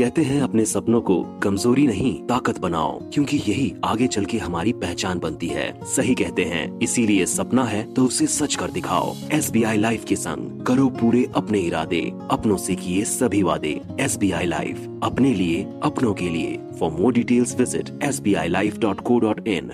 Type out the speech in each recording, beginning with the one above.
कहते हैं अपने सपनों को कमज़ोरी नहीं, ताकत बनाओ, क्योंकि यही आगे चल के हमारी पहचान बनती है। सही कहते हैं, इसीलिए सपना है तो उसे सच कर दिखाओ। एस बी आई लाइफ के संग करो पूरे अपने इरादे, अपनों से किए सभी वादे। एस बी आई लाइफ, अपने लिए, अपनों के लिए। For more details visit S B I life dot co dot in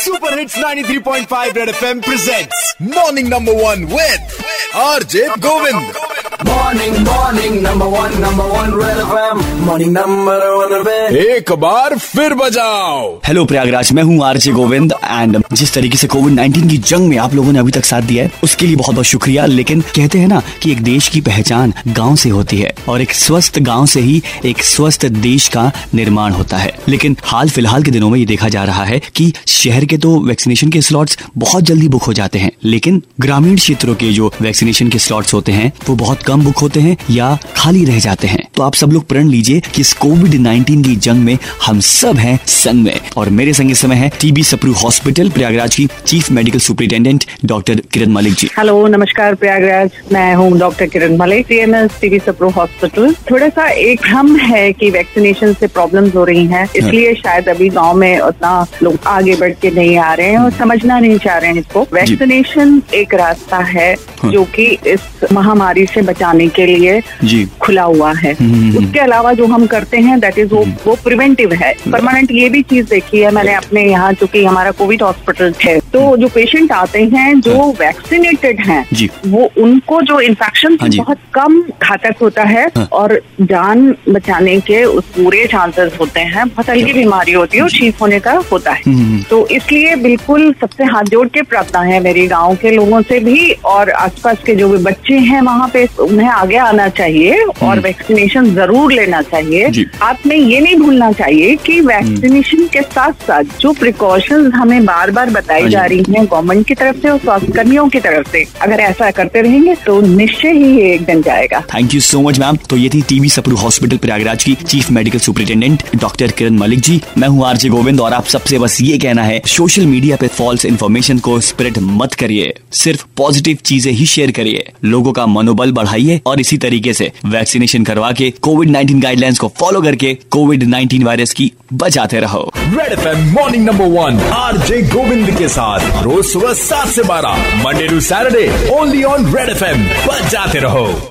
Super Hits 93.5 Red FM presents Morning Number One with RJ Govind. Morning, morning, number one, number one, Red FM. Morning, number one, एक बार फिर बजाओ। Hello Prayagraj मैं हूँ RJ Govind and जिस तरीके से Covid 19 की जंग में आप लोगों ने अभी तक साथ दिया है उसके लिए बहुत बहुत शुक्रिया। लेकिन कहते हैं ना कि एक देश की पहचान गाँव से होती है और एक स्वस्थ गाँव से ही एक स्वस्थ देश का निर्माण होता है। लेकिन हाल फ़िलहाल के दिनों में ये देखा जा रहा है कि शहर के तो वैक्सीनेशन के स्लॉट्स बहुत जल्दी बुक हो जाते हैं लेकिन ग्रामीण क्षेत्रों के जो वैक्सीनेशन के स्लॉट्स होते हैं वो बहुत कम बुक होते हैं या खाली रह जाते हैं। तो आप सब लोग प्रण लीजिए कि इस कोविड 19 की जंग में हम सब हैं संग में। और मेरे संग इस समय है टीबी सप्रू हॉस्पिटल प्रयागराज की chief medical superintendent doctor Kiran Malik ji. Hello नमस्कार प्रयागराज। मैं हूँ doctor Kiran Malik CMS TB Sapru hospital थोड़ा सा एक भ्रम है कि वैक्सीनेशन से प्रॉब्लम हो रही है। इसलिए शायद अभी गाँव में उतना लोग आगे बढ़ के नहीं आ रहे हैं और समझना नहीं चाह रहे हैं इसको। वैक्सीनेशन एक रास्ता है हाँ। जो की इस महामारी से बचाने के लिए जी। खुला हुआ है। हम्म। उसके अलावा जो हम करते हैं दैट इज़ वो वो प्रिवेंटिव है। परमानेंट ये भी चीज़ देखी है मैंने अपने यहाँ चूँकि हमारा कोविड हॉस्पिटल है। तो जो पेशेंट आते हैं जो वैक्सीनेटेड हैं वो उनको जो इन्फेक्शन हाँ बहुत कम घातक होता है हाँ। और जान बचाने के उस पूरे चांसेस होते हैं। बहुत हल्की बीमारी होती है और ठीक होने का होता है। हम्म। तो इसलिए बिल्कुल सबसे हाथ जोड़ के प्रार्थना है मेरे गाँव के लोगों से भी और आसपास के जो भी बच्चे हैं वहाँ पे उन्हें आगे आना चाहिए और वैक्सीनेशन ज़रूर लेना चाहिए। आपने ये नहीं भूलना चाहिए कि वैक्सीनेशन के साथ साथ जो प्रिकॉशंस हमें बार बार बताई हाँ जा रही हैं गवर्नमेंट की तरफ़ से और स्वास्थ्य कर्मियों की तरफ़ से अगर ऐसा करते रहेंगे तो निश्चय ही ये एक दिन जाएगा। Thank you so much ma'am तो ये थी टीबी सप्रू हॉस्पिटल प्रयागराज की chief medical superintendent doctor Kiran Malik ji. मैं हूँ आरजे गोविंद और आप सबसे बस ये कहना है सोशल मीडिया पे फॉल्स इन्फॉर्मेशन को स्प्रेड मत करिए। सिर्फ़ पॉजिटिव चीज़ें ही शेयर करिए। लोगों का मनोबल बढ़ाइए। और इसी तरीके से वैक्सीनेशन करवा के कोविड 19 गाइडलाइंस को फॉलो करके कोविड 19 वायरस की बचाते रहो। Red FM morning number one R J Govind के साथ रोज सुबह सात से बारह Monday to Saturday only on red F बचाते रहो।